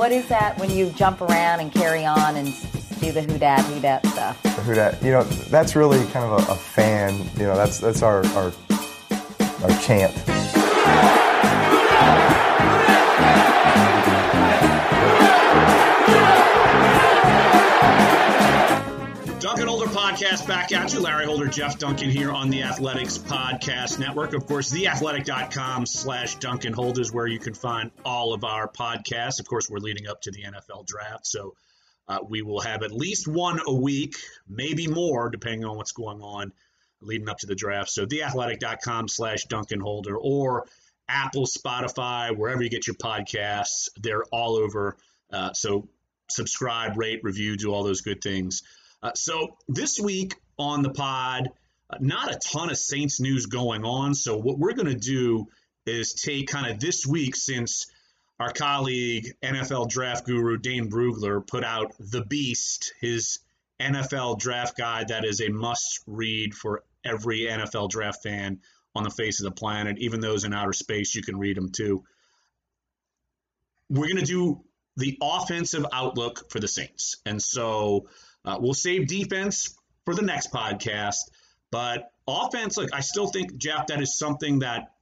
what is that when you jump around and carry on and do the who dat who dat stuff? Who dat, you know, that's really kind of a, a fan. You know, that's that's our our our chant. Podcast back at you. Larry Holder, Jeff Duncan here on the Athletics Podcast Network. Of course, theathletic.com slash Duncan Holder is where you can find all of our podcasts. Of course, we're leading up to the NFL draft, so uh, we will have at least one a week, maybe more, depending on what's going on leading up to the draft. So theathletic.com slash Duncan Holder or Apple, Spotify, wherever you get your podcasts, they're all over. Uh, so subscribe, rate, review, do all those good things. Uh, so this week on the pod, uh, not a ton of Saints news going on. So what we're going to do is take kind of this week since our colleague NFL draft guru Dane Brugler put out The Beast, his NFL draft guide that is a must read for every NFL draft fan on the face of the planet. Even those in outer space, you can read them too. We're going to do the offensive outlook for the Saints. And so uh, we'll save defense for the next podcast, but offense, like I still think, Jeff, that is something that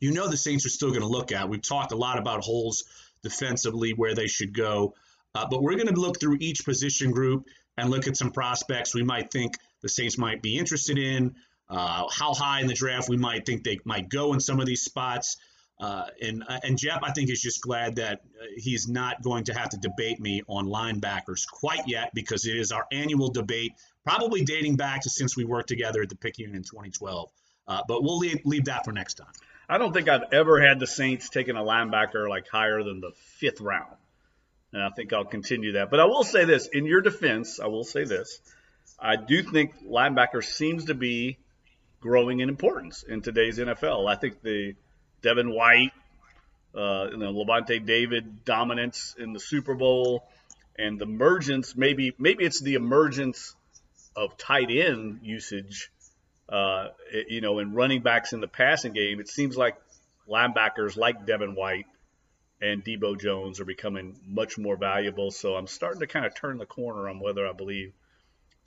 you know the Saints are still going to look at. We've talked a lot about holes defensively where they should go, uh, but we're going to look through each position group and look at some prospects we might think the Saints might be interested in, uh, how high in the draft we might think they might go in some of these spots. Uh, and uh, and Jeff, I think is just glad that uh, he's not going to have to debate me on linebackers quite yet because it is our annual debate, probably dating back to since we worked together at the Picayune in 2012. Uh, but we'll leave, leave that for next time. I don't think I've ever had the Saints taking a linebacker like higher than the fifth round, and I think I'll continue that. But I will say this: in your defense, I will say this: I do think linebacker seems to be growing in importance in today's NFL. I think the Devin White, uh, you know, Lavonte David dominance in the Super Bowl, and the emergence. Maybe maybe it's the emergence of tight end usage. Uh, you know, in running backs in the passing game, it seems like linebackers like Devin White and Debo Jones are becoming much more valuable. So I'm starting to kind of turn the corner on whether I believe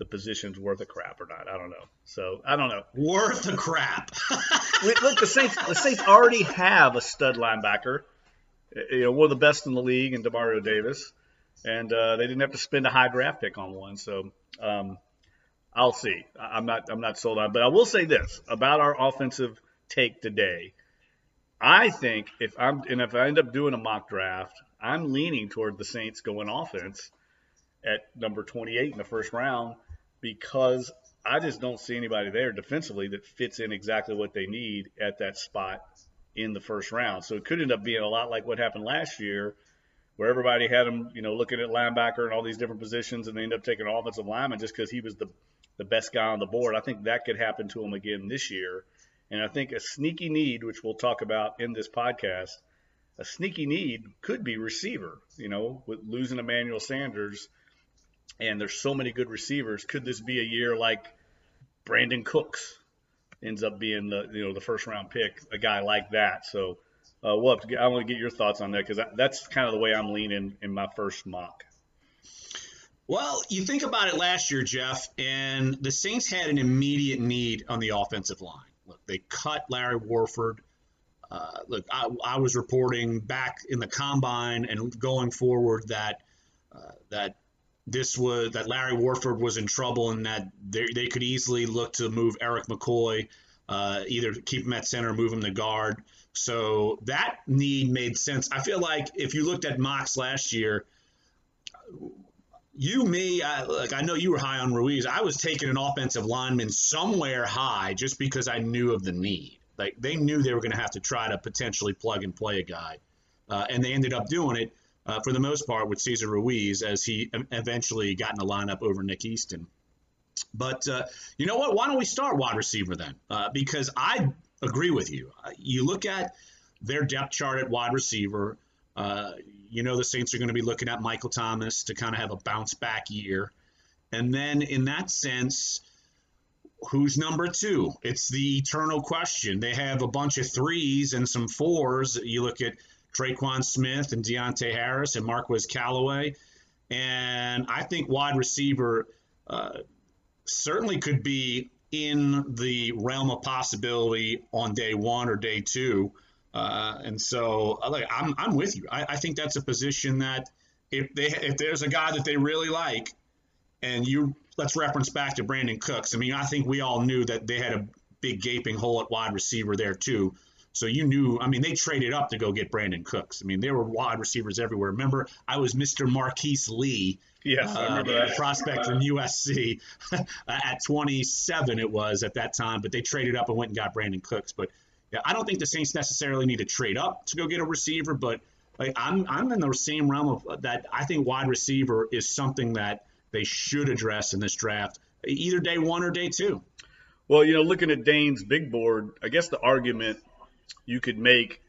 the position's worth a crap or not. I don't know. So I don't know. Worth a crap. Look, the Saints. The Saints already have a stud linebacker. You know, one of the best in the league, in Demario Davis, and uh, they didn't have to spend a high draft pick on one. So um, I'll see. I'm not. I'm not sold on. But I will say this about our offensive take today. I think if I'm and if I end up doing a mock draft, I'm leaning toward the Saints going offense at number 28 in the first round because I just don't see anybody there defensively that fits in exactly what they need at that spot in the first round. So it could end up being a lot like what happened last year, where everybody had him, you know, looking at linebacker and all these different positions, and they end up taking offensive lineman just because he was the the best guy on the board. I think that could happen to him again this year. And I think a sneaky need, which we'll talk about in this podcast, a sneaky need could be receiver. You know, with losing Emmanuel Sanders and there's so many good receivers. Could this be a year like Brandin Cooks ends up being the you know the first round pick, a guy like that? So uh, I want to get your thoughts on that because that's kind of the way I'm leaning in my first mock. Well, you think about it last year, Jeff, and the Saints had an immediate need on the offensive line. Look, they cut Larry Warford. Uh, look, I, I, was reporting back in the combine and going forward that uh, that this was that Larry Warford was in trouble and that they, could easily look to move Erik McCoy, uh, either keep him at center or move him to guard. So that need made sense. I feel like if you looked at mocks last year, you, me, I, like I know you were high on Ruiz. I was taking an offensive lineman somewhere high just because I knew of the need. Like they knew they were going to have to try to potentially plug and play a guy, uh, and they ended up doing it uh, for the most part with Cesar Ruiz as he eventually got in the lineup over Nick Easton. But uh, you know what? Why don't we start wide receiver then? Uh, because I agree with you. Uh, you look at their depth chart at wide receiver. Uh, you know the Saints are going to be looking at Michael Thomas to kind of have a bounce back year, and then in that sense, who's number two? It's the eternal question. They have a bunch of threes and some fours. You look at Tre'Quan Smith and Deonte Harris and Marquez Callaway. And I think wide receiver uh, certainly could be in the realm of possibility on day one or day two. Uh, and so, uh, like, I'm, I'm with you. I, I think that's a position that if they if there's a guy that they really like, and you let's reference back to Brandin Cooks. I mean, I think we all knew that they had a big gaping hole at wide receiver there too. So you knew, I mean, they traded up to go get Brandin Cooks. I mean, there were wide receivers everywhere. Remember, I was Mr. Marquise Lee. Yes, uh, that. prospect from USC at 27 it was at that time, but they traded up and went and got Brandin Cooks. But yeah, I don't think the Saints necessarily need to trade up to go get a receiver, but like I'm I'm in the same realm of that. I think wide receiver is something that they should address in this draft, either day one or day two. Well, you know, looking at Dane's big board, I guess the argument you could make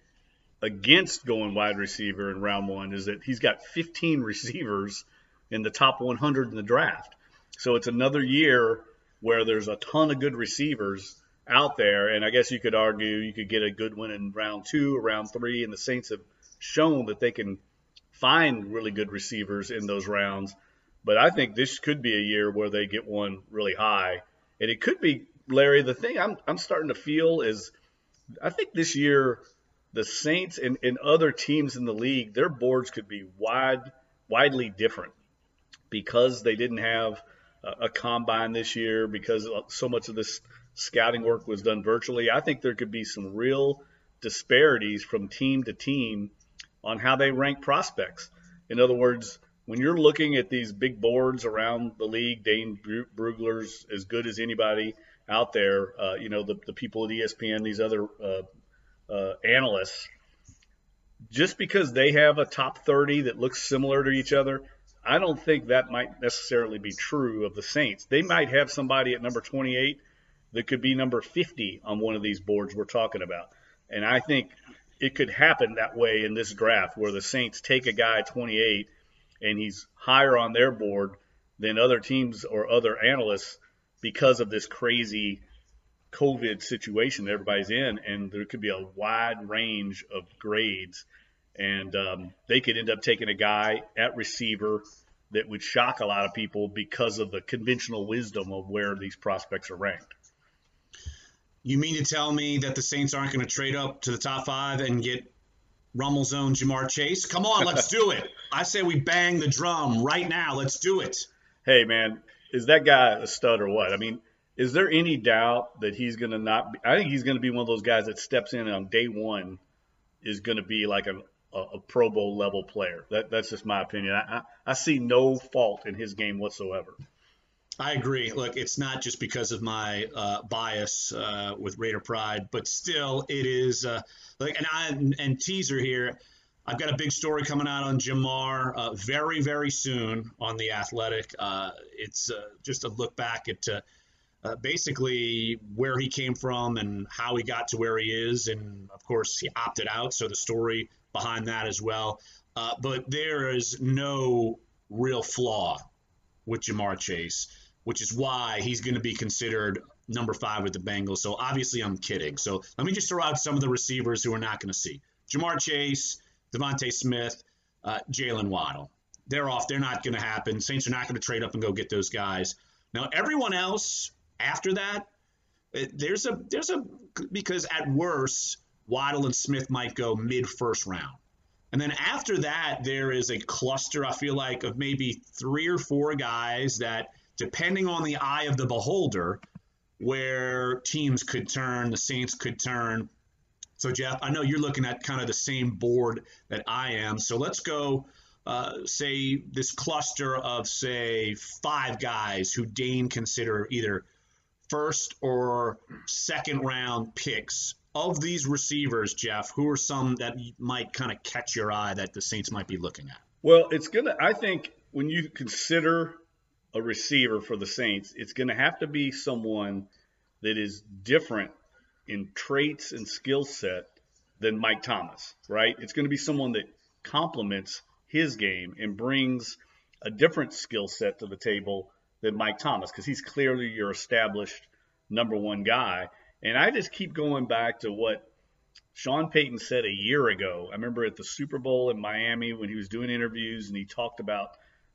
against going wide receiver in round one is that he's got 15 receivers in the top 100 in the draft. So it's another year where there's a ton of good receivers out there. And I guess you could argue you could get a good one in round two round three. And the Saints have shown that they can find really good receivers in those rounds. But I think this could be a year where they get one really high. And it could be, Larry, the thing I'm, I'm starting to feel is I think this year the Saints and, and other teams in the league, their boards could be wide, widely different because they didn't have a, a combine this year, because so much of this scouting work was done virtually. I think there could be some real disparities from team to team on how they rank prospects. In other words, when you're looking at these big boards around the league, Dane Brugler's as good as anybody out there. Uh, you know, the, the people at ESPN, these other uh, uh, analysts, just because they have a top 30 that looks similar to each other, I don't think that might necessarily be true of the Saints. They might have somebody at number 28 that could be number 50 on one of these boards we're talking about. And I think it could happen that way in this draft where the Saints take a guy 28 and he's higher on their board than other teams or other analysts because of this crazy COVID situation that everybody's in. And there could be a wide range of grades. And um, they could end up taking a guy at receiver that would shock a lot of people because of the conventional wisdom of where these prospects are ranked. You mean to tell me that the Saints aren't going to trade up to the top five and get Rummel Zone Ja'Marr Chase? Come on, let's do it. I say we bang the drum right now. Let's do it. Hey, man, is that guy a stud or what? I mean, is there any doubt that he's going to not be? I think he's going to be one of those guys that steps in on day one is going to be like a, a, a Pro Bowl level player. That, that's just my opinion. I, I, I see no fault in his game whatsoever. I agree. Look, it's not just because of my uh, bias uh, with Raider Pride, but still, it is uh, like and I and teaser here. I've got a big story coming out on Ja'Marr uh, very very soon on the Athletic. Uh, it's uh, just a look back at basically where he came from and how he got to where he is, and of course he opted out, so the story behind that as well. but there is no real flaw with Ja'Marr Chase which is why he's going to be considered number five with the Bengals. So obviously, I'm kidding. So let me just throw out some of the receivers who we're not going to see: Ja'Marr Chase, DeVonta Smith, uh, Jaylen Waddle. They're off. They're not going to happen. Saints are not going to trade up and go get those guys. Now, everyone else after that, there's a there's a because at worst, Waddle and Smith might go mid first round. And then after that, there is a cluster, I feel like, of maybe three or four guys that depending on the eye of the beholder, where teams could turn, the Saints could turn. So, Jeff, I know you're looking at kind of the same board that I am. So let's go, uh, say, this cluster of, say, five guys who Dane consider either first or second round picks. Of these receivers, Jeff, who are some that might kind of catch your eye that the Saints might be looking at? Well, it's going to, I think, when you consider a receiver for the Saints, it's going to have to be someone that is different in traits and skill set than Mike Thomas, right? It's going to be someone that complements his game and brings a different skill set to the table than Mike Thomas because he's clearly your established number one guy. And I just keep going back to what Sean Payton said a year ago. I remember at the Super Bowl in Miami when he was doing interviews and he talked about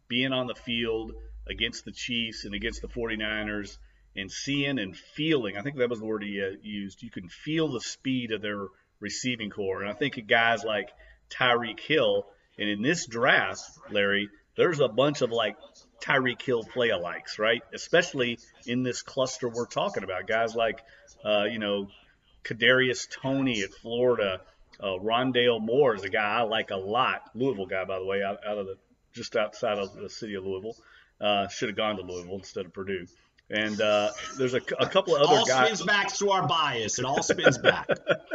being on the field against the Chiefs and against the 49ers and seeing and feeling. I think that was the word he uh, used. You can feel the speed of their receiving corps. And I think guys like Tyreek Hill. And in this draft, Larry, there's a bunch of like Tyreek Hill play alikes, right? Especially in this cluster we're talking about. Guys like, uh, you know, Kadarius Toney at Florida. Uh, Rondale Moore is a guy I like a lot. Louisville guy, by the way, out, out of the just outside of the city of Louisville. Uh, should have gone to Louisville instead of Purdue. And uh, there's a, a, couple of other all guys. All spins back to our bias. It all spins back.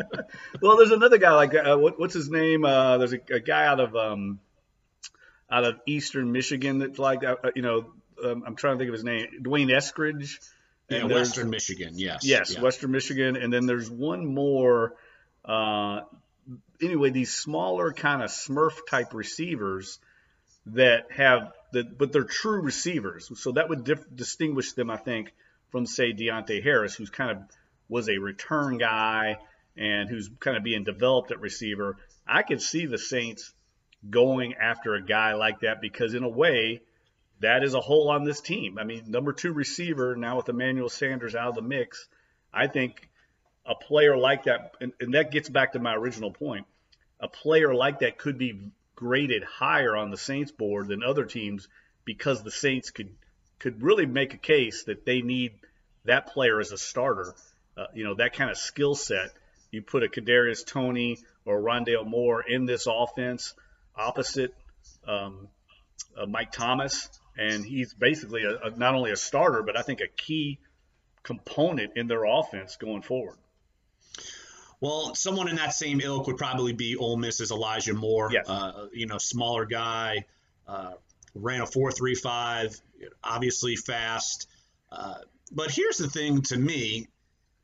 well, there's another guy like uh, what, what's his name? Uh, there's a, a, guy out of um, out of Eastern Michigan that's like uh, you know um, I'm trying to think of his name. D'Wayne Eskridge. Yeah, Western Michigan, yes. Yes, yeah. Western Michigan. And then there's one more. Uh, anyway, these smaller kind of Smurf type receivers that have that, but they're true receivers. So that would dif- distinguish them, I think, from say Deonte Harris, who's kind of was a return guy and who's kind of being developed at receiver. I could see the Saints going after a guy like that because, in a way, that is a hole on this team. I mean, number two receiver now with Emmanuel Sanders out of the mix, I think a player like that, and, and that gets back to my original point, a player like that could be graded higher on the Saints board than other teams because the Saints could could really make a case that they need that player as a starter. Uh, you know, that kind of skill set. You put a Kadarius Toney or Rondale Moore in this offense opposite um, uh, Mike Thomas, and he's basically a, a, not only a starter, but I think a key component in their offense going forward. Well, someone in that same ilk would probably be Ole Miss's Elijah Moore. Yes. Uh, you know, smaller guy, uh, ran a four-three-five, obviously fast. Uh, but here's the thing to me,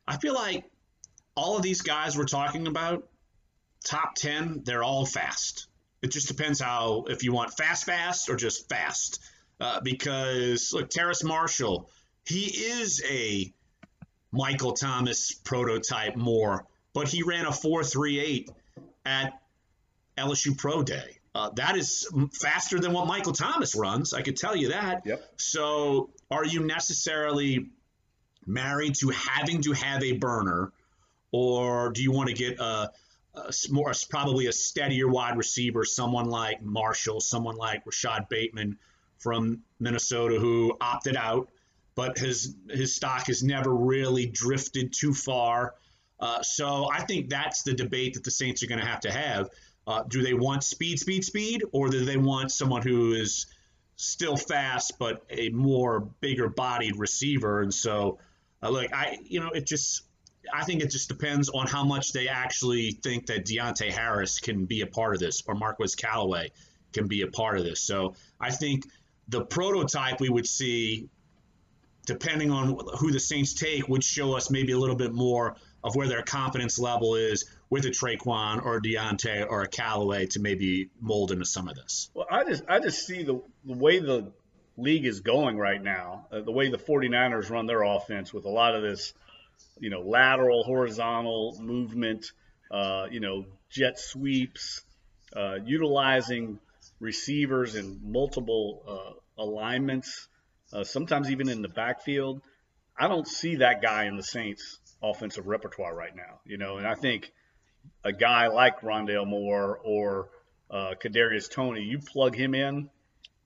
I feel like all of these guys we're talking about, top 10, they're all fast. It just depends how, if you want fast, fast or just fast. Uh, because, look, Terrace Marshall, he is a Michael Thomas prototype more, but he ran a 4.38 at LSU Pro Day. Uh, that is faster than what Michael Thomas runs. I could tell you that. Yep. So, are you necessarily married to having to have a burner, or do you want to get a, a more probably a steadier wide receiver, someone like Marshall, someone like Rashod Bateman from Minnesota, who opted out, but his his stock has never really drifted too far. Uh, so I think that's the debate that the Saints are going to have to have. Uh, do they want speed, speed, speed, or do they want someone who is still fast but a more bigger bodied receiver? And so, uh, look, I you know it just I think it just depends on how much they actually think that Deonte Harris can be a part of this or Marquez Callaway can be a part of this. So I think the prototype we would see, depending on who the Saints take, would show us maybe a little bit more of where their competence level is with a Tre'Quan or a Deonte or a Callaway to maybe mold into some of this. Well, I just I just see the, the way the league is going right now, uh, the way the 49ers run their offense with a lot of this, you know, lateral, horizontal movement, uh, you know, jet sweeps, uh, utilizing receivers in multiple uh, alignments, uh, sometimes even in the backfield. I don't see that guy in the Saints offensive repertoire right now, you know, and I think a guy like Rondale Moore or uh, Kadarius Toney, you plug him in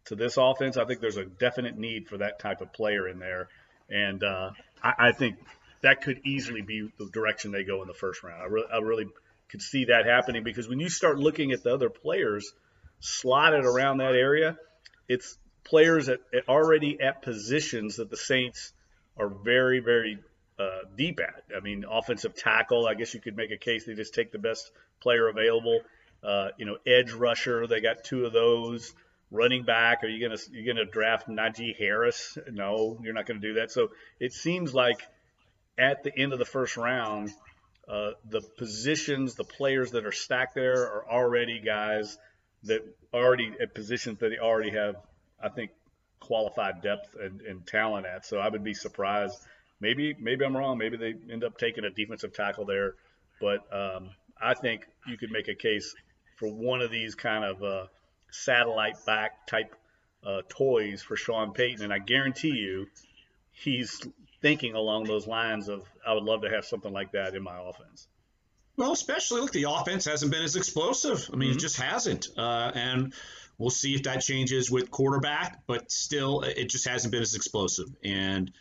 to this offense, I think there's a definite need for that type of player in there, and uh, I, I, think that could easily be the direction they go in the first round. I, re- I really could see that happening because when you start looking at the other players slotted around that area, it's players at, at already at positions that the Saints are very, very uh, deep at. I mean, offensive tackle. I guess you could make a case they just take the best player available. Uh, you know, edge rusher. They got two of those. Running back. Are you gonna you gonna draft Najee Harris? No, you're not gonna do that. So it seems like at the end of the first round, uh, the positions, the players that are stacked there are already guys that already at positions that they already have, I think, qualified depth and, and talent at. So I would be surprised maybe maybe I'm wrong. Maybe they end up taking a defensive tackle there, but um, I think you could make a case for one of these kind of uh, satellite back type uh, toys for Sean Payton, and I guarantee you, he's thinking along those lines of I would love to have something like that in my offense. Well, especially look, the offense hasn't been as explosive. I mean, Mm-hmm. it just hasn't, uh, and we'll see if that changes with quarterback. But still, it just hasn't been as explosive. And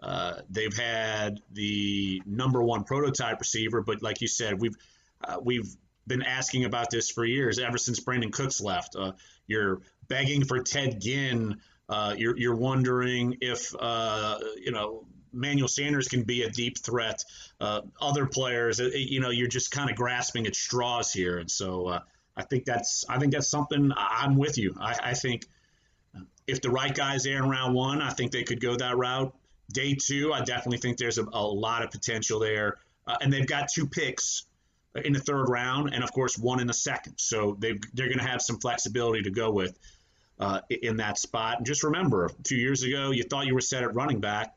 uh, they've had the number one prototype receiver, but like you said, we've uh, we've been asking about this for years, ever since Brandin Cooks left. Uh, you're begging for Ted Ginn. Uh, you're you're wondering if uh, you know Manuel Sanders can be a deep threat. Uh, other players, you know, you're just kind of grasping at straws here, and so I think that's I think that's something I'm with you. I, I think if the right guy's there in round one, I think they could go that route. Day two, I definitely think there's a, a lot of potential there, uh, and they've got two picks in the third round, and of course one in the second. So they they're going to have some flexibility to go with uh, in that spot. And just remember, few years ago, you thought you were set at running back,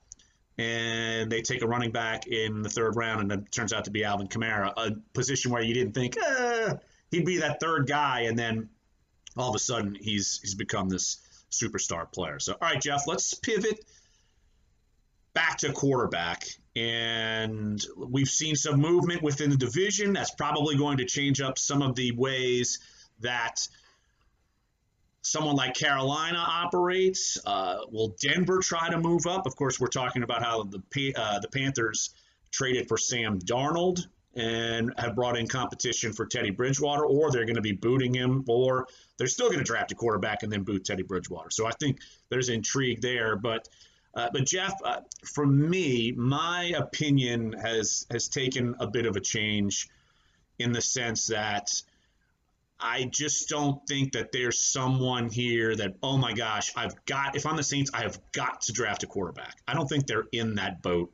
and they take a running back in the third round, and it turns out to be Alvin Kamara, a position where you didn't think eh, he'd be that third guy, and then all of a sudden he's he's become this superstar player. So, all right, Jeff, let's pivot back to quarterback. And we've seen some movement within the division. That's probably going to change up some of the ways that someone like Carolina operates. Uh, will Denver try to move up? Of course, we're talking about how the uh, the Panthers traded for Sam Darnold and have brought in competition for Teddy Bridgewater, or they're going to be booting him, or they're still going to draft a quarterback and then boot Teddy Bridgewater. So I think there's intrigue there. But uh, but Jeff, uh, for me, my opinion has has taken a bit of a change in the sense that I just don't think that there's someone here that oh my gosh, I've got if I'm the Saints, I have got to draft a quarterback. I don't think they're in that boat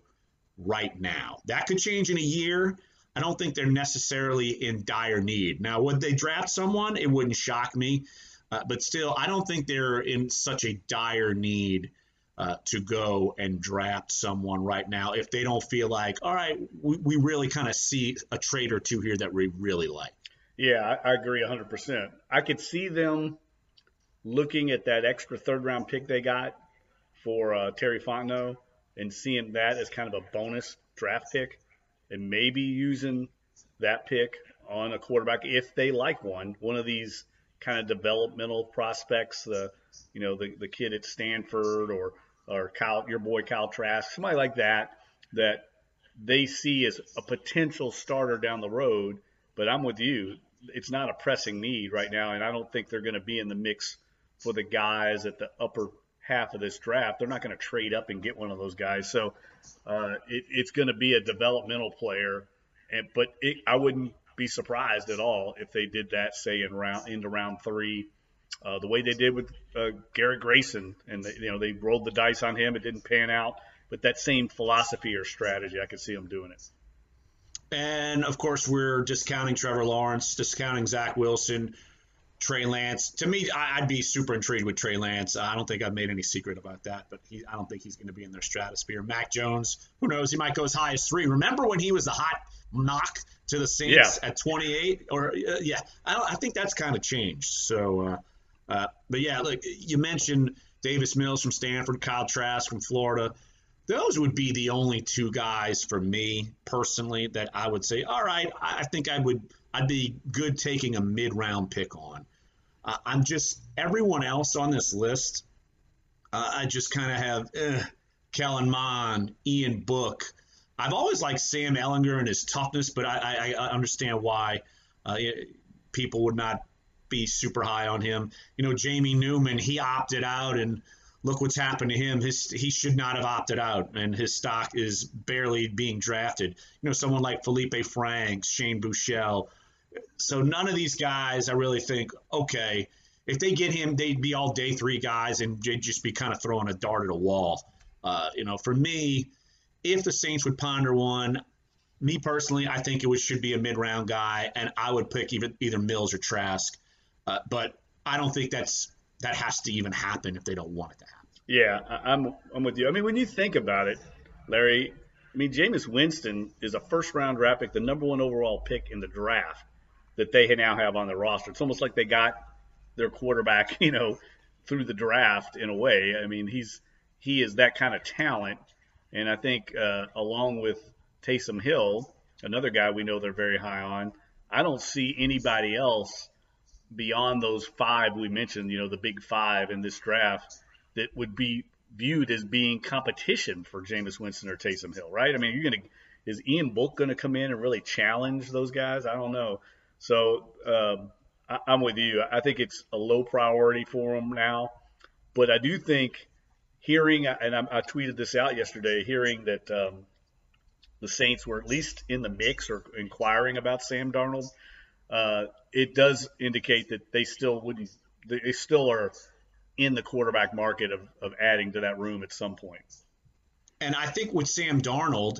right now. That could change in a year. I don't think they're necessarily in dire need. Now, would they draft someone? It wouldn't shock me. Uh, but still, I don't think they're in such a dire need uh, to go and draft someone right now if they don't feel like, all right, we, we really kind of see a trade or two here that we really like. Yeah, I, I agree 100%. I could see them looking at that extra third round pick they got for uh, Terry Fontenot and seeing that as kind of a bonus draft pick and maybe using that pick on a quarterback if they like one, one of these kind of developmental prospects, the you know the the kid at Stanford or or Kyle, your boy Kyle Trask, somebody like that that they see as a potential starter down the road. But I'm with you; it's not a pressing need right now, and I don't think they're going to be in the mix for the guys at the upper half of this draft. They're not going to trade up and get one of those guys. So uh, it, it's going to be a developmental player, and but it, I wouldn't be surprised at all if they did that, say in round into round three, uh, the way they did with uh, Garrett Grayson, and they, you know they rolled the dice on him, it didn't pan out. But that same philosophy or strategy, I could see them doing it. And of course, we're discounting Trevor Lawrence, discounting Zach Wilson, Trey Lance. To me, I, would be super intrigued with Trey Lance. I don't think I've made any secret about that, but he, I don't think he's going to be in their stratosphere. Mac Jones, who knows? He might go as high as three. Remember when he was the hot knock to the Saints Yeah. at 28? Or uh, yeah, I, don't, I think that's kind of changed. So, uh, but yeah, look, you mentioned Davis Mills from Stanford, Kyle Trask from Florida those would be the only two guys for me personally that I would say, all right, I think I would, I'd be good taking a mid round pick on. Uh, I'm just everyone else on this list. Uh, I just kind of have eh, Kellen Mond, Ian Book. I've always liked Sam Ehlinger and his toughness, but I, I, I understand why uh, it- people would not be super high on him. You know, Jamie Newman, he opted out and look what's happened to him. His he should not have opted out, and his stock is barely being drafted. You know, someone like Feleipe Franks, Shane Buechele. So none of these guys, I really think, okay, if they get him, they'd be all day three guys, and they'd just be kind of throwing a dart at a wall. Uh, you know, for me, if the Saints would ponder one, me personally, I think it should be a mid round guy, and I would pick either, either Mills or Trask. Uh, but I don't think that's that has to even happen if they don't want it to happen. Yeah, I'm I'm with you. I mean, when you think about it, Larry, I mean, Jameis Winston is a first round draft pick, the number one overall pick in the draft that they now have on their roster. It's almost like they got their quarterback, you know, through the draft in a way. I mean, he's he is that kind of talent, and I think uh, along with Taysom Hill, another guy we know they're very high on. I don't see anybody else beyond those five we mentioned, you know, the big five in this draft that would be viewed as being competition for Jameis Winston or Taysom Hill, right? I mean, you're gonna is Ian Book going to come in and really challenge those guys? I don't know. So um, I, I'm with you. I think it's a low priority for them now, but I do think hearing and I, I tweeted this out yesterday, hearing that um, the Saints were at least in the mix or inquiring about Sam Darnold, uh, it does indicate that they still wouldn't. They still are in the quarterback market of, of adding to that room at some point. And I think with Sam Darnold,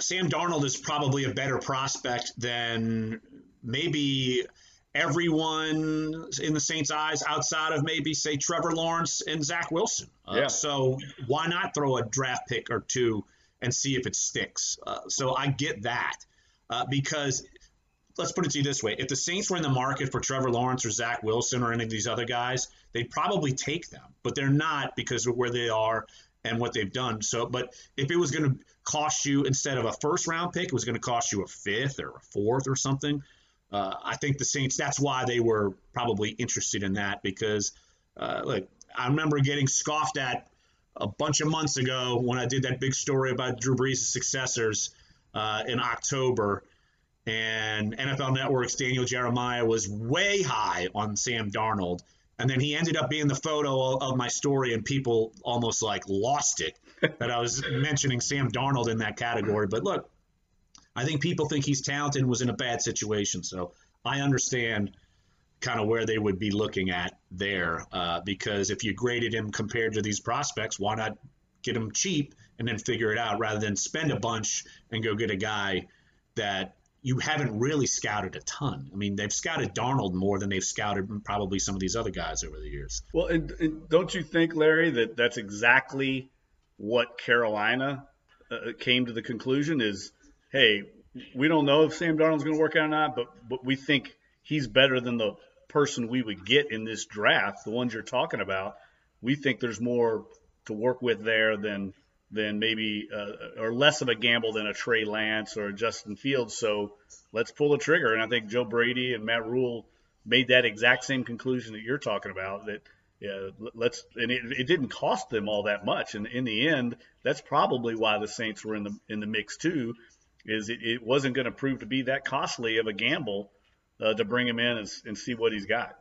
Sam Darnold is probably a better prospect than maybe everyone in the Saints' eyes outside of maybe, say, Trevor Lawrence and Zach Wilson. Uh, yeah. So why not throw a draft pick or two and see if it sticks? Uh, so I get that uh, because let's put it to you this way: if the Saints were in the market for Trevor Lawrence or Zach Wilson or any of these other guys, they'd probably take them, but they're not because of where they are and what they've done. So, but if it was going to cost you instead of a first round pick, it was going to cost you a fifth or a fourth or something. Uh, I think the Saints. That's why they were probably interested in that because, uh, look, I remember getting scoffed at a bunch of months ago when I did that big story about Drew Brees' successors uh, in October and NFL Network's Daniel Jeremiah was way high on Sam Darnold. And then he ended up being the photo of my story, and people almost like lost it that I was mentioning Sam Darnold in that category. But look, I think people think he's talented and was in a bad situation. So I understand kind of where they would be looking at there uh, because if you graded him compared to these prospects, why not get him cheap and then figure it out rather than spend a bunch and go get a guy that you haven't really scouted a ton. I mean, they've scouted Darnold more than they've scouted probably some of these other guys over the years. Well, and, and don't you think, Larry, that that's exactly what Carolina uh, came to the conclusion is, hey, we don't know if Sam Darnold's going to work out or not, but but we think he's better than the person we would get in this draft, the ones you're talking about. We think there's more to work with there than than maybe uh, or less of a gamble than a Trey Lance or a Justin Fields. So let's pull the trigger. And I think Joe Brady and Matt Rhule made that exact same conclusion that you're talking about. That yeah, let's and it, it didn't cost them all that much. And in the end, that's probably why the Saints were in the in the mix too. Is it, it wasn't going to prove to be that costly of a gamble uh, to bring him in and, and see what he's got.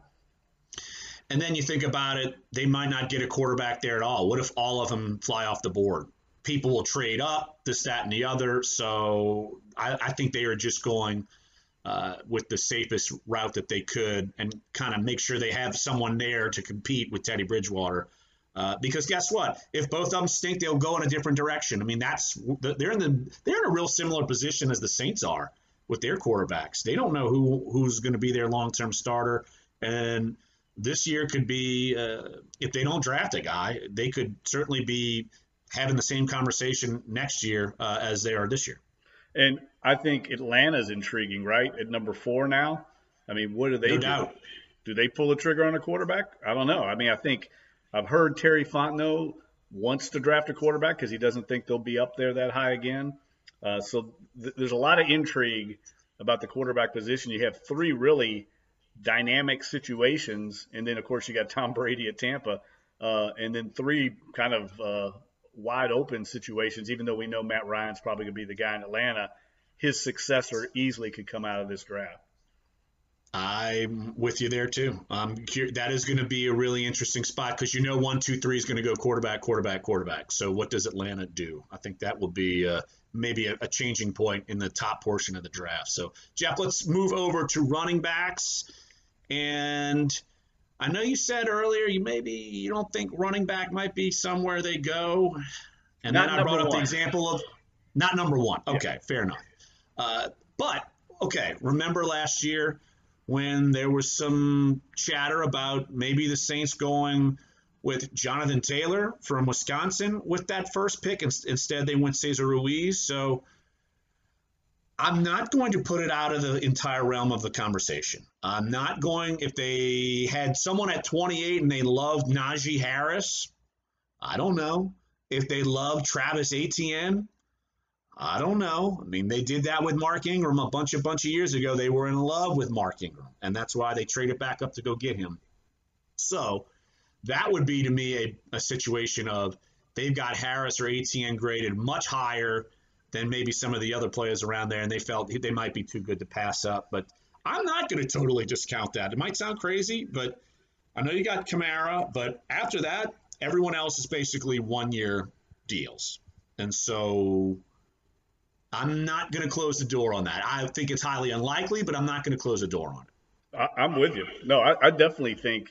And then you think about it, they might not get a quarterback there at all. What if all of them fly off the board? People will trade up, this, that, and the other. So I, I think they are just going uh, with the safest route that they could and kind of make sure they have someone there to compete with Teddy Bridgewater. Uh, because guess what? If both of them stink, they'll go in a different direction. I mean, that's they're in the they're in a real similar position as the Saints are with their quarterbacks. They don't know who who's going to be their long term starter, and this year could be uh, if they don't draft a guy, they could certainly be having the same conversation next year uh, as they are this year. And I think Atlanta's intriguing, right? At number four now. I mean, what do they no do? Doubt. Do they pull the trigger on a quarterback? I don't know. I mean, I think I've heard Terry Fontenot wants to draft a quarterback because he doesn't think they'll be up there that high again. Uh, so th- there's a lot of intrigue about the quarterback position. You have three really dynamic situations, and then of course you got Tom Brady at Tampa, uh, and then three kind of uh, wide open situations, even though we know Matt Ryan's probably going to be the guy in Atlanta, his successor easily could come out of this draft. I'm with you there too. Um, that is going to be a really interesting spot because you know one, two, three is going to go quarterback, quarterback, quarterback. So what does Atlanta do? I think that will be uh, maybe a, a, changing point in the top portion of the draft. So Jeff, let's move over to running backs. And I know you said earlier you maybe you don't think running back might be somewhere they go, and not then I brought up one. the example of not number one. Okay, yeah. fair enough. Uh, but okay, remember last year when there was some chatter about maybe the Saints going with Jonathan Taylor from Wisconsin with that first pick. Instead, they went Cesar Ruiz. So I'm not going to put it out of the entire realm of the conversation. I'm not going, if they had someone at 28 and they loved Najee Harris, I don't know. If they loved Travis Etienne, I don't know. I mean, they did that with Mark Ingram a bunch of bunch of years ago. They were in love with Mark Ingram, and that's why they traded back up to go get him. So that would be to me a, a situation of they've got Harris or Etienne graded much higher than maybe some of the other players around there, and they felt they might be too good to pass up. But I'm not going to totally discount that. It might sound crazy, but I know you got Kamara, but after that, everyone else is basically one year deals. And so I'm not going to close the door on that. I think it's highly unlikely, but I'm not going to close the door on it. I, am with you. No, I, I definitely think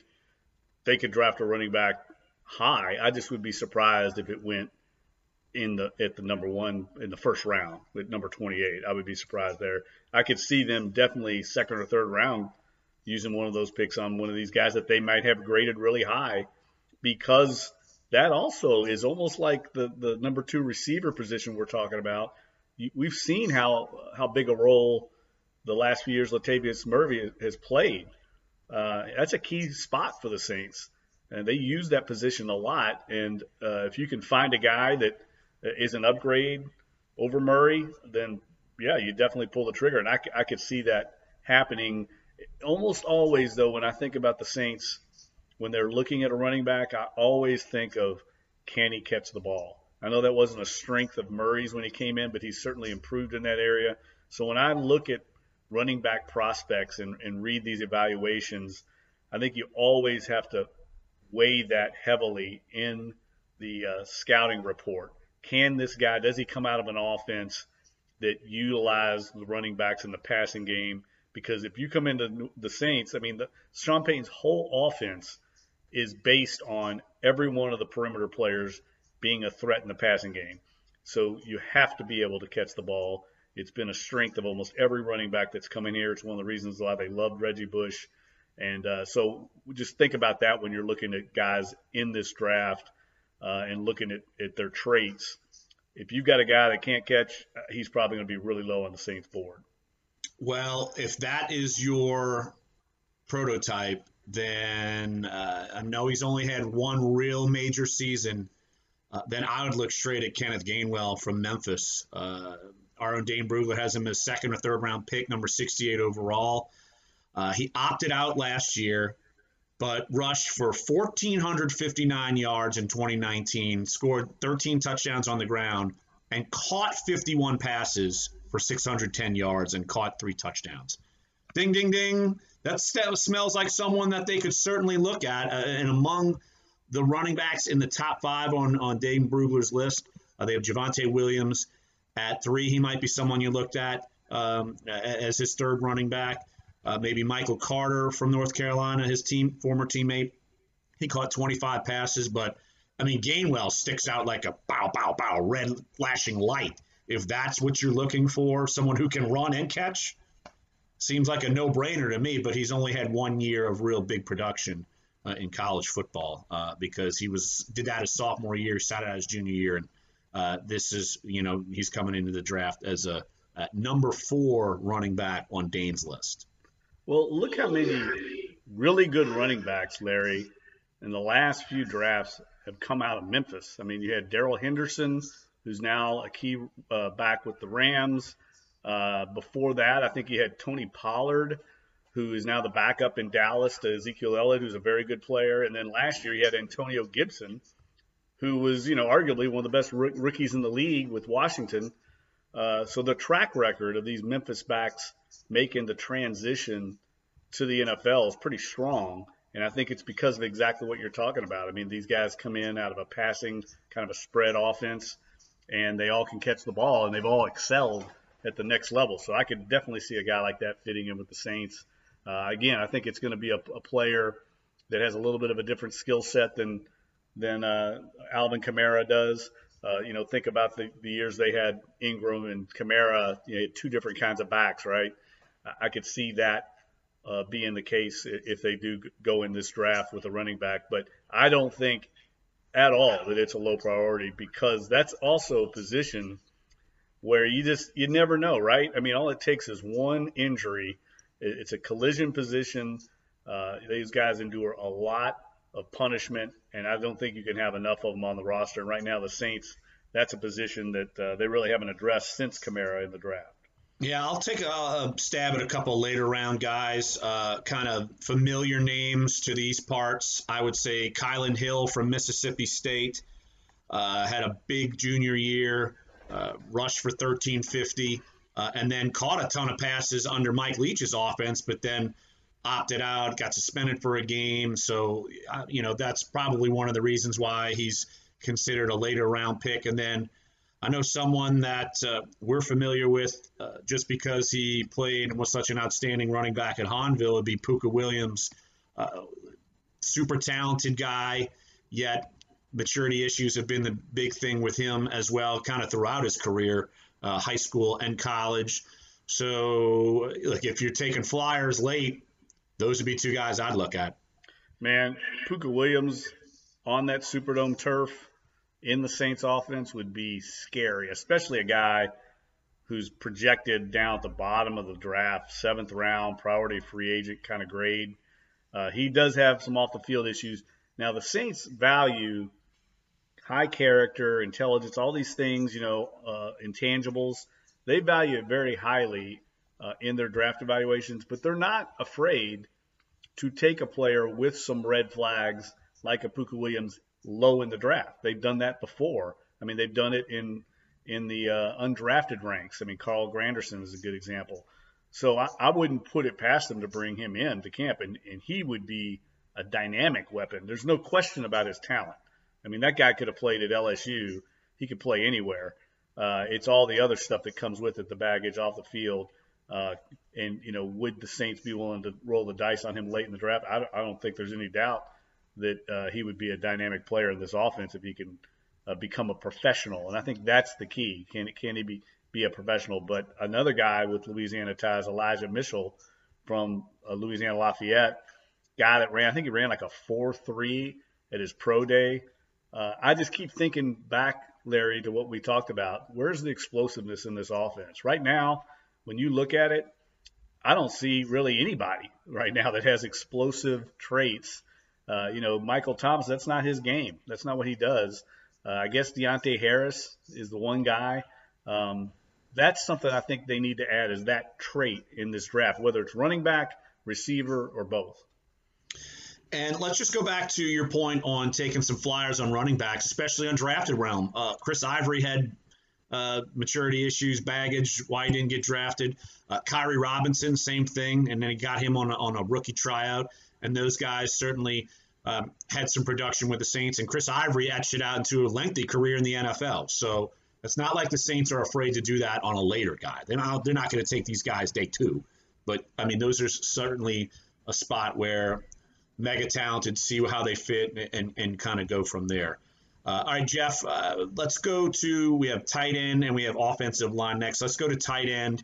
they could draft a running back high. I just would be surprised if it went in the at the number one in the first round at number 28. I would be surprised there. I could see them definitely second or third round using one of those picks on one of these guys that they might have graded really high because that also is almost like the the number two receiver position we're talking about. We've seen how how big a role the last few years Latavius Murray has played. Uh, that's a key spot for the Saints, and they use that position a lot. And uh, if you can find a guy that is an upgrade over Murray, then yeah, you definitely pull the trigger. And I, I could see that happening almost always, though, when I think about the Saints, when they're looking at a running back, I always think of can he catch the ball? I know that wasn't a strength of Murray's when he came in, but he's certainly improved in that area. So when I look at running back prospects and, and read these evaluations, I think you always have to weigh that heavily in the uh, scouting report can this guy, does he come out of an offense that utilize the running backs in the passing game? Because if you come into the Saints, I mean, the, Sean Payton's whole offense is based on every one of the perimeter players being a threat in the passing game. So you have to be able to catch the ball. It's been a strength of almost every running back that's come in here. It's one of the reasons why they loved Reggie Bush. And uh, so just think about that when you're looking at guys in this draft uh, and looking at, at their traits, if you've got a guy that can't catch, uh, he's probably going to be really low on the Saints board. Well, if that is your prototype, then uh, I know he's only had one real major season. Uh, then I would look straight at Kenneth Gainwell from Memphis. Uh, our own Dane Brugler has him as second or third round pick, number 68 overall. Uh, he opted out last year but rushed for 1,459 yards in 2019, scored 13 touchdowns on the ground, and caught 51 passes for 610 yards and caught three touchdowns. Ding, ding, ding. That smells like someone that they could certainly look at. Uh, and among the running backs in the top five on, on Dane Brugler's list, uh, they have Javonte Williams at three. He might be someone you looked at um, as his third running back. Uh, maybe Michael Carter from North Carolina, his team former teammate. He caught 25 passes, but I mean Gainwell sticks out like a bow bow bow red flashing light. If that's what you're looking for, someone who can run and catch, seems like a no-brainer to me. But he's only had one year of real big production uh, in college football uh, because he was did that his sophomore year, sat out his junior year, and uh, this is you know he's coming into the draft as a, a number four running back on Dane's list. Well, look how many really good running backs, Larry, in the last few drafts have come out of Memphis. I mean, you had Darrell Henderson, who's now a key uh, back with the Rams. Uh, before that, I think you had Tony Pollard, who is now the backup in Dallas to Ezekiel Elliott, who's a very good player. And then last year, you had Antonio Gibson, who was, you know, arguably one of the best rookies in the league with Washington. Uh, so the track record of these Memphis backs making the transition to the NFL is pretty strong. And I think it's because of exactly what you're talking about. I mean, these guys come in out of a passing kind of a spread offense, and they all can catch the ball, and they've all excelled at the next level. So I could definitely see a guy like that fitting in with the Saints. Uh, again, I think it's going to be a, a, player that has a little bit of a different skill set than than uh, Alvin Kamara does. Uh, you know, think about the, the years they had Ingram and Kamara. You know, two different kinds of backs, right? I could see that uh, being the case if they do go in this draft with a running back. But I don't think at all that it's a low priority because that's also a position where you just you never know, right? I mean, all it takes is one injury. It's a collision position. Uh, these guys endure a lot of punishment, and I don't think you can have enough of them on the roster. And right now, the Saints, that's a position that uh, they really haven't addressed since Kamara in the draft. Yeah, I'll take a, stab at a couple later round guys, uh, kind of familiar names to these parts. I would say Kylin Hill from Mississippi State uh, had a big junior year, uh, rushed for 1350, uh, and then caught a ton of passes under Mike Leach's offense, but then opted out, got suspended for a game. So, uh, you know, that's probably one of the reasons why he's considered a later round pick. And then I know someone that uh, we're familiar with uh, just because he played and was such an outstanding running back at Hahnville would be Pooka Williams. Uh, super talented guy, yet maturity issues have been the big thing with him as well, kind of throughout his career, uh, high school and college. So, like, if you're taking flyers late, those would be two guys I'd look at. Man, Pooka Williams on that Superdome turf in the Saints offense would be scary, especially a guy who's projected down at the bottom of the draft, seventh round, priority free agent kind of grade. Uh, he does have some off the field issues. Now, the Saints value high character, intelligence, all these things, you know, uh, intangibles. They value it very highly uh, in their draft evaluations, but they're not afraid to take a player with some red flags like a Pooka Williams low in the draft. They've done that before. I mean, they've done it in in the uh, undrafted ranks. I mean, Carl Granderson is a good example. So I, I, wouldn't put it past them to bring him in to camp, and, and he would be a dynamic weapon. There's no question about his talent. I mean, that guy could have played at LSU. He could play anywhere. Uh, it's all the other stuff that comes with it, the baggage off the field. Uh, and you know, would the Saints be willing to roll the dice on him late in the draft? I, I don't think there's any doubt that uh, he would be a dynamic player in this offense if he can uh, become a professional. And I think that's the key. Can can he be be a professional? But another guy with Louisiana ties, Elijah Mitchell from uh, Louisiana Lafayette, guy that ran, I think he ran like a four three at his pro day. Uh, I just keep thinking back, Larry, to what we talked about. Where's the explosiveness in this offense right now? When you look at it, I don't see really anybody right now that has explosive traits uh, you know, Michael Thomas, that's not his game. That's not what he does. Uh, I guess Deonte Harris is the one guy. Um, that's something I think they need to add is that trait in this draft, whether it's running back, receiver, or both. And let's just go back to your point on taking some flyers on running backs, especially on drafted realm. Uh, Chris Ivory had uh, maturity issues, baggage, why he didn't get drafted. Uh, Khiry Robinson, same thing, and then he got him on a, on a rookie tryout and those guys certainly um, had some production with the Saints. And Chris Ivory etched it out into a lengthy career in the NFL. So it's not like the Saints are afraid to do that on a later guy. They're not, they're not going to take these guys day two. But I mean, those are certainly a spot where mega talented see how they fit and, and kind of go from there. Uh, all right, Jeff, uh, let's go to we have tight end and we have offensive line next. Let's go to tight end.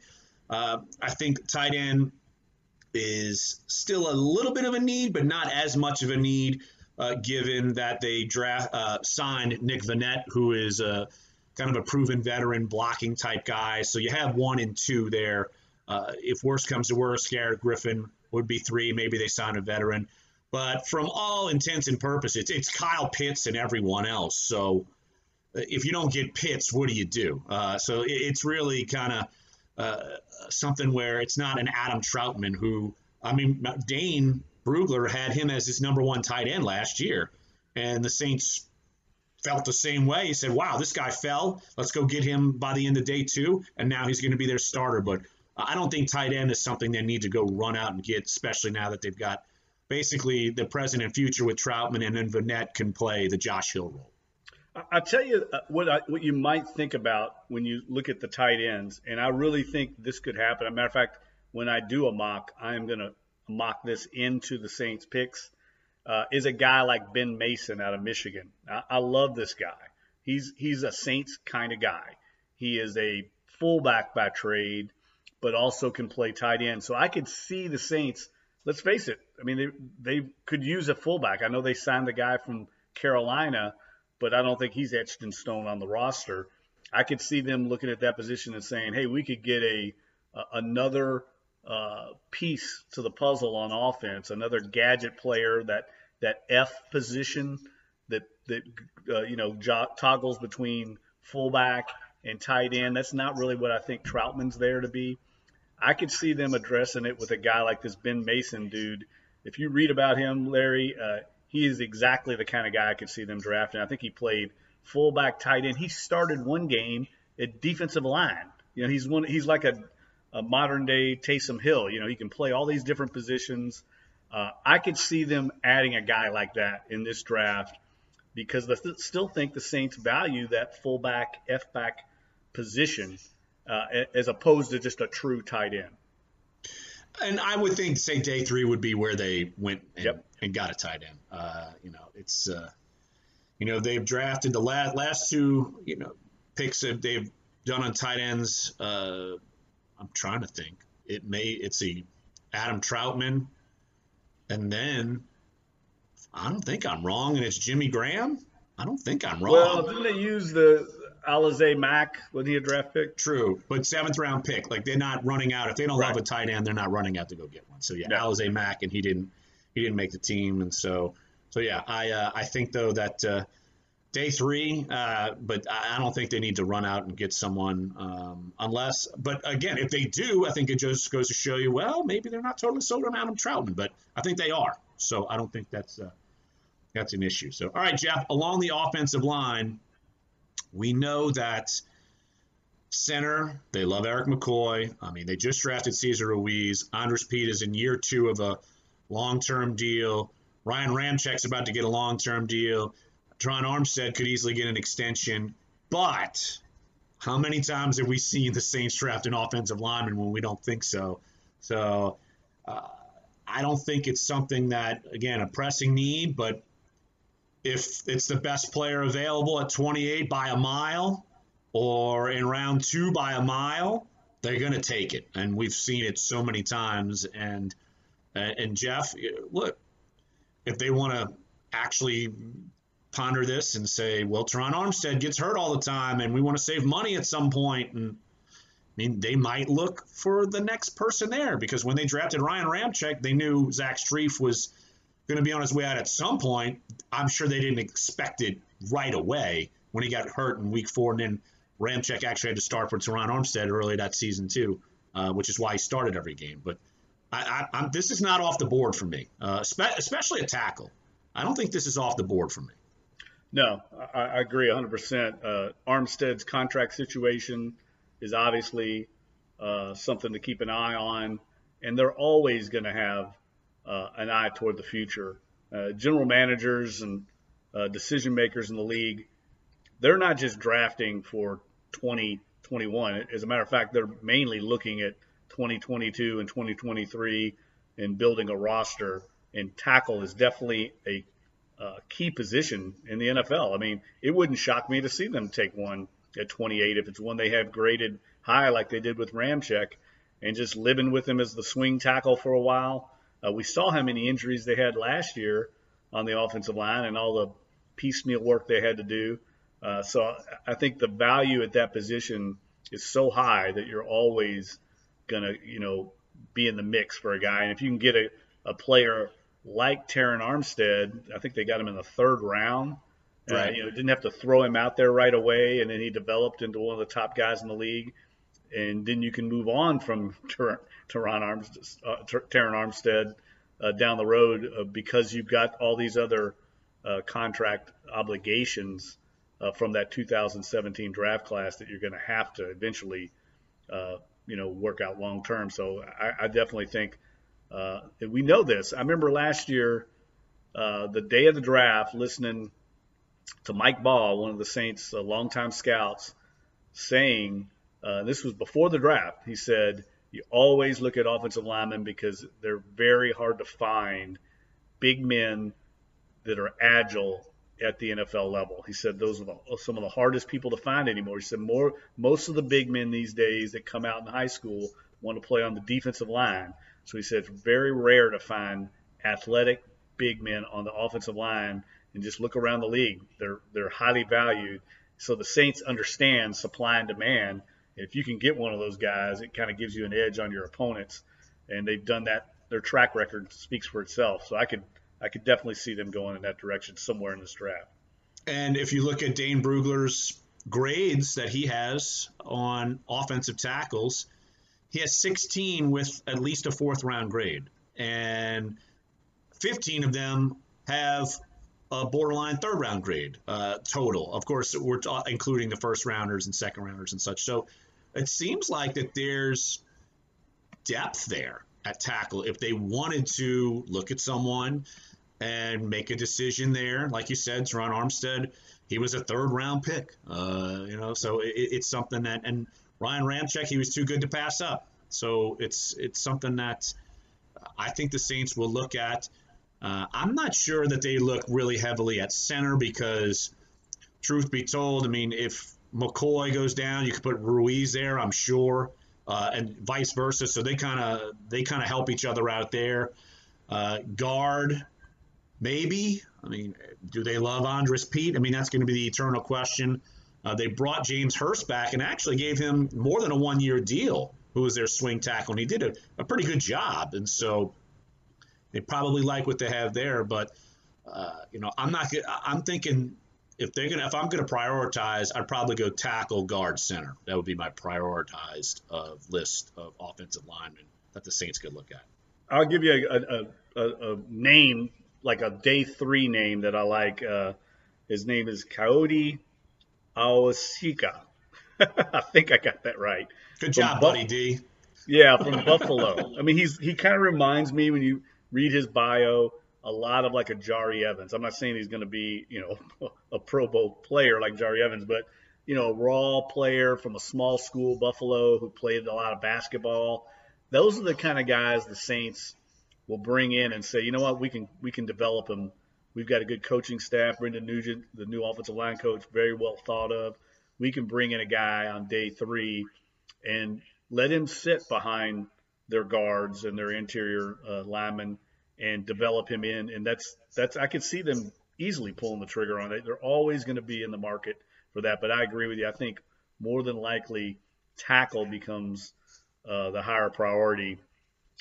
Uh, I think tight end is still a little bit of a need, but not as much of a need, uh, given that they draft uh, signed Nick Vannett, who is a kind of a proven veteran blocking type guy. So you have one and two there. Uh, if worse comes to worse, Garrett Griffin would be three. Maybe they sign a veteran. But from all intents and purposes, it's, Kyle Pitts and everyone else. So uh, if you don't get Pitts, what do you do? Uh, so it, it's really kind of uh, something where it's not an Adam Trautman who, I mean, Dane Brugler had him as his number one tight end last year, and the Saints felt the same way. He said, "Wow, this guy fell. Let's go get him by the end of day two, and now he's going to be their starter." But I don't think tight end is something they need to go run out and get, especially now that they've got basically the present and future with Trautman, and then Vannett can play the Josh Hill role. I'll tell you uh, what I, what you might think about when you look at the tight ends, and I really think this could happen. As a matter of fact, when I do a mock, I am going to mock this into the Saints picks. Uh, is a guy like Ben Mason out of Michigan. I, I love this guy. He's he's a Saints kind of guy. He is a fullback by trade, but also can play tight end. So I could see the Saints let's face it. I mean, they they could use a fullback. I know they signed the guy from Carolina, but I don't think he's etched in stone on the roster. I could see them looking at that position and saying, "Hey, we could get a, a another uh, piece to the puzzle on offense, another gadget player that that F position that that uh, you know jo- toggles between fullback and tight end. That's not really what I think Trautman's there to be. I could see them addressing it with a guy like this Ben Mason dude. If you read about him, Larry, uh, he is exactly the kind of guy I could see them drafting. I think he played fullback, tight end. He started one game at defensive line. You know, he's one. He's like a, a modern day Taysom Hill. You know, he can play all these different positions. Uh, I could see them adding a guy like that in this draft because they still think the Saints value that fullback, F back position uh, as opposed to just a true tight end. And I would think, say, day three would be where they went and, yep. and got a tight end. Uh, you know, it's, uh, you know, they've drafted the last, last two, you know, picks that they've done on tight ends. Uh, I'm trying to think. It may, it's a Adam Trautman. and then I don't think I'm wrong, and it's Jimmy Graham. I don't think I'm wrong. Well, didn't they use the Alize Mack was he a draft pick? True, but seventh round pick. Like they're not running out. If they don't right. love a tight end, they're not running out to go get one. So yeah, no. Alize Mack, and he didn't he didn't make the team, and so so yeah, I uh, I think though that uh, day three, uh, but I don't think they need to run out and get someone um, unless. But again, if they do, I think it just goes to show you, well, maybe they're not totally sold on Adam Trautman, but I think they are. So I don't think that's uh, that's an issue. So all right, Jeff, along the offensive line we know that center, they love Erik McCoy. I mean, they just drafted Cesar Ruiz. Andrus Peat is in year two of a long-term deal. Ryan Ramczyk's about to get a long-term deal. Terron Armstead could easily get an extension. But how many times have we seen the Saints draft an offensive lineman when we don't think so? So uh, I don't think it's something that, again, a pressing need, but if it's the best player available at 28 by a mile or in round two by a mile, they're going to take it. And we've seen it so many times. And uh, and Jeff, look, if they want to actually ponder this and say, well, Terron Armstead gets hurt all the time, and we want to save money at some point, and I mean, they might look for the next person there because when they drafted Ryan Ramczyk, they knew Zach Strief was going to be on his way out at some point. I'm sure they didn't expect it right away when he got hurt in week four. And then Ramczyk actually had to start for Terron Armstead early that season, too, uh, which is why he started every game. But I, I, this is not off the board for me, uh, especially a tackle. I don't think this is off the board for me. No, I, I agree 100%. Uh, Armstead's contract situation is obviously uh, something to keep an eye on, and they're always going to have uh, an eye toward the future. Uh, general managers and uh, decision makers in the league, they're not just drafting for 2021. As a matter of fact, they're mainly looking at 2022 and 2023 and building a roster. And tackle is definitely a uh, key position in the NFL. I mean, it wouldn't shock me to see them take one at 28 if it's one they have graded high like they did with Ramczyk and just living with him as the swing tackle for a while. Uh, we saw how many injuries they had last year on the offensive line and all the piecemeal work they had to do. Uh, so I think the value at that position is so high that you're always going to, you know, be in the mix for a guy. And if you can get a, a player like Terron Armstead, I think they got him in the third round. Right. Uh, you know, didn't have to throw him out there right away, and then he developed into one of the top guys in the league. And then you can move on from Ter- Terron Arms, uh, Terron Armstead uh, down the road uh, because you've got all these other uh, contract obligations uh, from that 2017 draft class that you're going to have to eventually, you know, work out long term. So I, I, definitely think we know this. I remember last year, the day of the draft, listening to Mike Ball, one of the Saints' longtime scouts, saying Uh, this was before the draft. He said you always look at offensive linemen because they're very hard to find big men that are agile at the NFL level. He said those are the, some of the hardest people to find anymore. He said more most of the big men these days that come out in high school want to play on the defensive line. So he said it's very rare to find athletic big men on the offensive line and just look around the league. They're they're highly valued. So the Saints understand supply and demand. If you can get one of those guys, it kind of gives you an edge on your opponents. And they've done that. Their track record speaks for itself. So I could I could definitely see them going in that direction somewhere in this draft. And if you look at Dane Brugler's grades that he has on offensive tackles, he has 16 with at least a fourth round grade. And 15 of them have a borderline third round grade uh, total. Of course, we're t- including the first rounders and second rounders and such. So it seems like that there's depth there at tackle. If they wanted to look at someone and make a decision there. Like you said, Terron Armstead, he was a third round pick. Uh, you know, so it, it's something that and Ryan Ramczyk, he was too good to pass up. So it's it's something that I think the Saints will look at. Uh, I'm not sure that they look really heavily at center because, truth be told, I mean, if McCoy goes down, you could put Ruiz there, I'm sure, uh, and vice versa. So they kind of they kind of help each other out there. Uh, guard, Maybe. I mean, do they love Andrus Peat? I mean, that's going to be the eternal question. Uh, they brought James Hurst back and actually gave him more than a one year deal, who was their swing tackle, and he did a, a pretty good job. And so they probably like what they have there. But, uh, you know, I'm not, I'm thinking if they're gonna, if I'm gonna prioritize, I'd probably go tackle, guard, center. That would be my prioritized uh, list of offensive linemen that the Saints could look at. I'll give you a, a, a, a name like a day three name that I like. Uh, his name is Kayode Awosika. I think I got that right. Good job, Buff- buddy D. Yeah, from Buffalo. I mean, he's he kind of reminds me when you read his bio a lot of like a Jahri Evans. I'm not saying he's going to be you know a Pro Bowl player like Jahri Evans, but you know a raw player from a small school, Buffalo, who played a lot of basketball. Those are the kind of guys the Saints will bring in and say, you know what, we can we can develop him. We've got a good coaching staff. Brendan Nugent, the new offensive line coach, very well thought of. We can bring in a guy on day three and let him sit behind their guards and their interior uh, linemen and develop him in. And that's that's I could see them easily pulling the trigger on it. They're always going to be in the market for that. But I agree with you. I think more than likely tackle becomes uh, the higher priority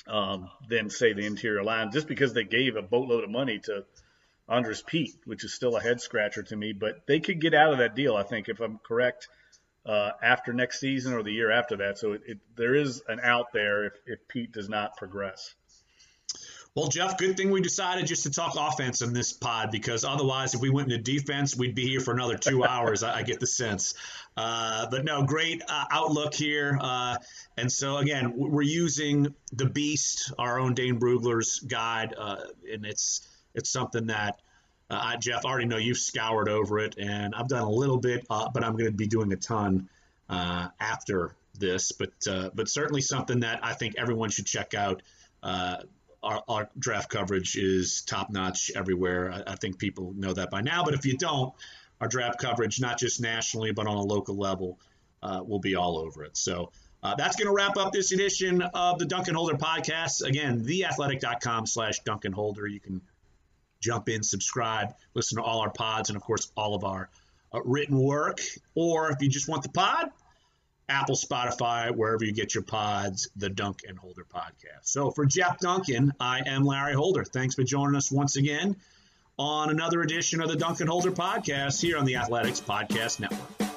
um, than say the interior line, just because they gave a boatload of money to Andrus Peat, which is still a head scratcher to me. But they could get out of that deal, I think, if I'm correct, uh, after next season or the year after that. So it, it, there is an out there if, if Peat does not progress. Well, Jeff, good thing we decided just to talk offense in this pod because otherwise, if we went into defense, we'd be here for another two hours. I, I, get the sense. Uh, but no, great uh, outlook here. Uh, and so, again, we're using the Beast, our own Dane Brugler's guide, uh, and it's it's something that. Uh, Jeff, I already know you've scoured over it, and I've done a little bit, uh, but I'm going to be doing a ton after this. But but certainly something that I think everyone should check out. Uh, our, our draft coverage is top notch everywhere. I, I, think people know that by now. But if you don't, our draft coverage, not just nationally, but on a local level, uh, will be all over it. So uh, that's going to wrap up this edition of the Duncan Holder podcast. Again, theathletic.com slash Duncan Holder. You can jump in, subscribe, listen to all our pods, and of course, all of our uh, written work. Or if you just want the pod, Apple, Spotify, wherever you get your pods, the Dunk and Holder podcast. So for Jeff Duncan, I am Larry Holder. Thanks for joining us once again on another edition of the Duncan Holder podcast here on the Athletics Podcast Network.